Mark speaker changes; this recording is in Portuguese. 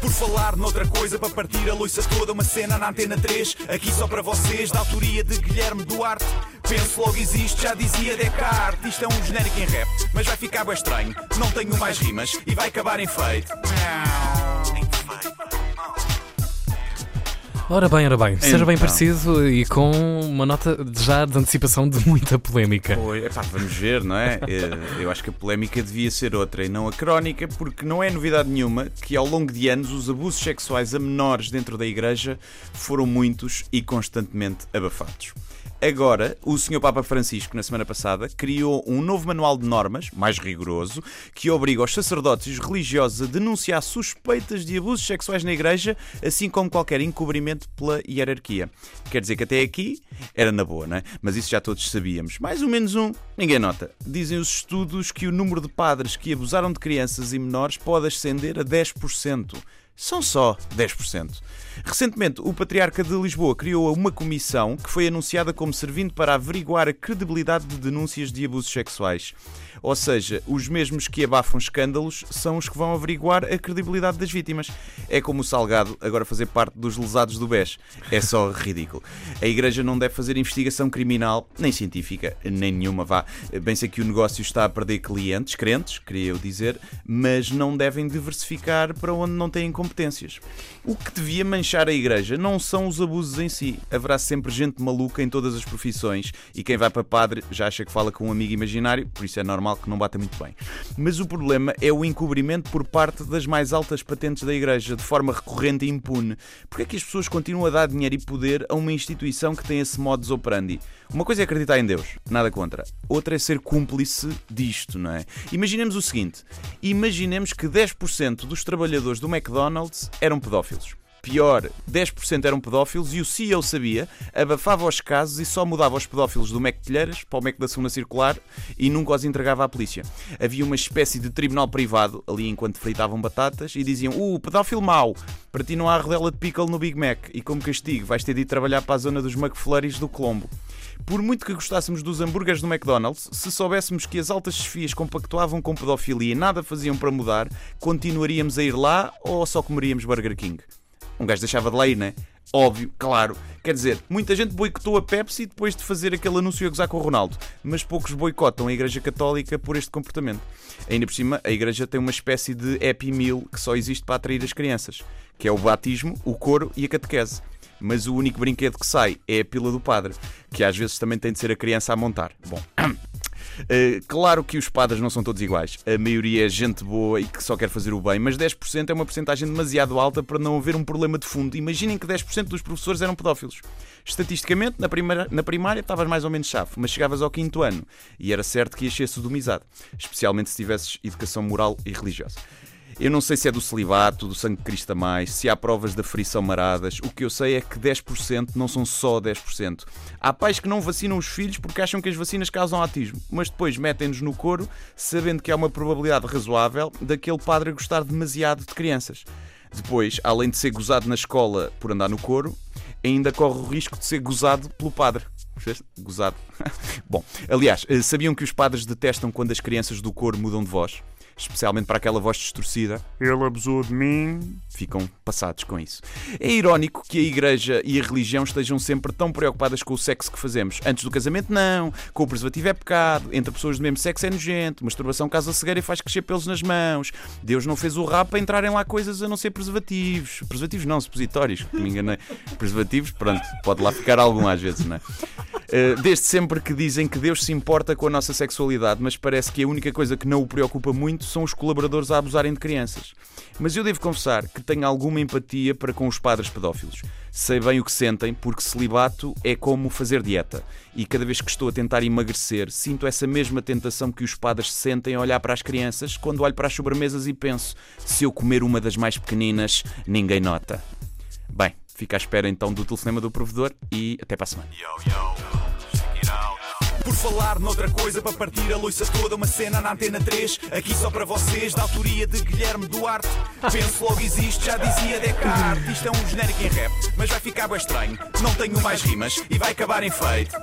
Speaker 1: Por falar noutra coisa, para partir a loiça toda, uma cena na antena 3, aqui só para vocês, da autoria de Guilherme Duarte. Penso logo existe, já dizia Descartes. Isto é um genérico em rap, mas vai ficar bem estranho. Não tenho mais rimas e vai acabar em feito.
Speaker 2: Ora bem, ora bem, seja bem
Speaker 3: Então.
Speaker 2: parecido e com uma nota já de antecipação de muita polémica.
Speaker 3: Pois, epá, vamos ver, não é? Eh, Eu acho que a polémica devia ser outra e não a crónica, porque não é novidade nenhuma que ao longo de anos os abusos sexuais a menores dentro da igreja foram muitos e constantemente abafados. Agora, o Sr. Papa Francisco, na semana passada, criou um novo manual de normas, mais rigoroso, que obriga os sacerdotes e os religiosos a denunciar suspeitas de abusos sexuais na igreja, assim como qualquer encobrimento pela hierarquia. Quer dizer que até aqui era na boa, não é? Mas isso já todos sabíamos. Mais ou menos um, ninguém nota. Dizem os estudos que o número de padres que abusaram de crianças e menores pode ascender a 10%. São só 10%. Recentemente, o Patriarca de Lisboa criou uma comissão que foi anunciada como servindo para averiguar a credibilidade de denúncias de abusos sexuais. Ou seja, os mesmos que abafam escândalos são os que vão averiguar a credibilidade das vítimas. É como o Salgado agora fazer parte dos lesados do BES. É só ridículo. A Igreja não deve fazer investigação criminal, nem científica, nem nenhuma, vá. Bem sei que o negócio está a perder clientes, crentes, queria eu dizer, mas não devem diversificar para onde não têm competências. O que devia manchar a Igreja não são os abusos em si. Haverá sempre gente maluca em todas as profissões e quem vai para padre já acha que fala com um amigo imaginário, por isso é normal que não bata muito bem. Mas o problema é o encobrimento por parte das mais altas patentes da Igreja, de forma recorrente e impune. Porque é que as pessoas continuam a dar dinheiro e poder a uma instituição que tem esse modus operandi? Uma coisa é acreditar em Deus, nada contra. Outra é ser cúmplice disto, não é? Imaginemos o seguinte: imaginemos que 10% dos trabalhadores do McDonald's eram pedófilos. Pior, 10% eram pedófilos e o CEO sabia, abafava os casos e só mudava os pedófilos do de Telheiras para o Mac da Segunda Circular e nunca os entregava à polícia. Havia uma espécie de tribunal privado ali enquanto fritavam batatas e diziam: Uh, pedófilo mau, para ti não há rodela de pickle no Big Mac e como castigo vais ter de ir trabalhar para a zona dos McFlurries do Colombo. Por muito que gostássemos dos hambúrgueres do McDonald's, se soubéssemos que as altas chefias compactuavam com pedofilia e nada faziam para mudar, continuaríamos a ir lá ou só comeríamos Burger King? Um gajo deixava de lá ir, né? Óbvio, claro. Quer dizer, muita gente boicotou a Pepsi depois de fazer aquele anúncio a gozar com o Ronaldo, mas poucos boicotam a Igreja Católica por este comportamento. Ainda por cima, a Igreja tem uma espécie de Happy Meal que só existe para atrair as crianças, que é o batismo, o coro e a catequese. Mas o único brinquedo que sai é a pila do padre, que às vezes também tem de ser a criança a montar. Bom. Uh, claro que os padres não são todos iguais. A maioria é gente boa e que só quer fazer o bem, mas 10% é uma porcentagem demasiado alta para não haver um problema de fundo. Imaginem que 10% dos professores eram pedófilos. Estatisticamente, na primária, na primária estavas mais ou menos chave, mas chegavas ao quinto ano e era certo que ias ser sodomizado, especialmente se tivesses educação moral e religiosa. Eu não sei se é do celibato, do sangue de Cristo a mais, se há provas da frição maradas. O que eu sei é que 10% não são só 10%. Há pais que não vacinam os filhos porque acham que as vacinas causam autismo, mas depois metem-nos no coro sabendo que há uma probabilidade razoável daquele padre gostar demasiado de crianças. Depois, além de ser gozado na escola por andar no coro, ainda corre o risco de ser gozado pelo padre. Gozado. Bom, aliás, eh, sabiam que os padres detestam quando as crianças do coro mudam de voz? Especialmente para aquela voz distorcida. Ele abusou de mim. Ficam passados com isso. É irónico que a igreja e a religião estejam sempre tão preocupadas com o sexo que fazemos. Antes do casamento, não. Com o preservativo é pecado. Entre pessoas do mesmo sexo é nojento. Masturbação causa cegueira e faz crescer pelos nas mãos. Deus não fez o rap para entrarem lá coisas a não ser preservativos. Preservativos não, supositórios. que Me enganei. Preservativos, pronto, pode lá ficar algum às vezes, não é? Uh, desde sempre que dizem que Deus se importa com a nossa sexualidade, mas parece que a única coisa que não o preocupa muito são os colaboradores a abusarem de crianças. Mas eu devo confessar que tenho alguma empatia para com os padres pedófilos. Sei bem o que sentem, porque celibato é como fazer dieta. E cada vez que estou a tentar emagrecer, sinto essa mesma tentação que os padres sentem a olhar para as crianças quando olho para as sobremesas e penso: se eu comer uma das mais pequeninas, ninguém nota. Bem, fica à espera então do telefonema do provedor e até para a semana.
Speaker 1: Por falar noutra coisa, para partir a loiça toda, uma cena na antena 3, aqui só para vocês, da autoria de Guilherme Duarte. Penso logo existe, já dizia Descartes. Isto é um genérico em rap, mas vai ficar bem estranho. Não tenho mais rimas e vai acabar em feito.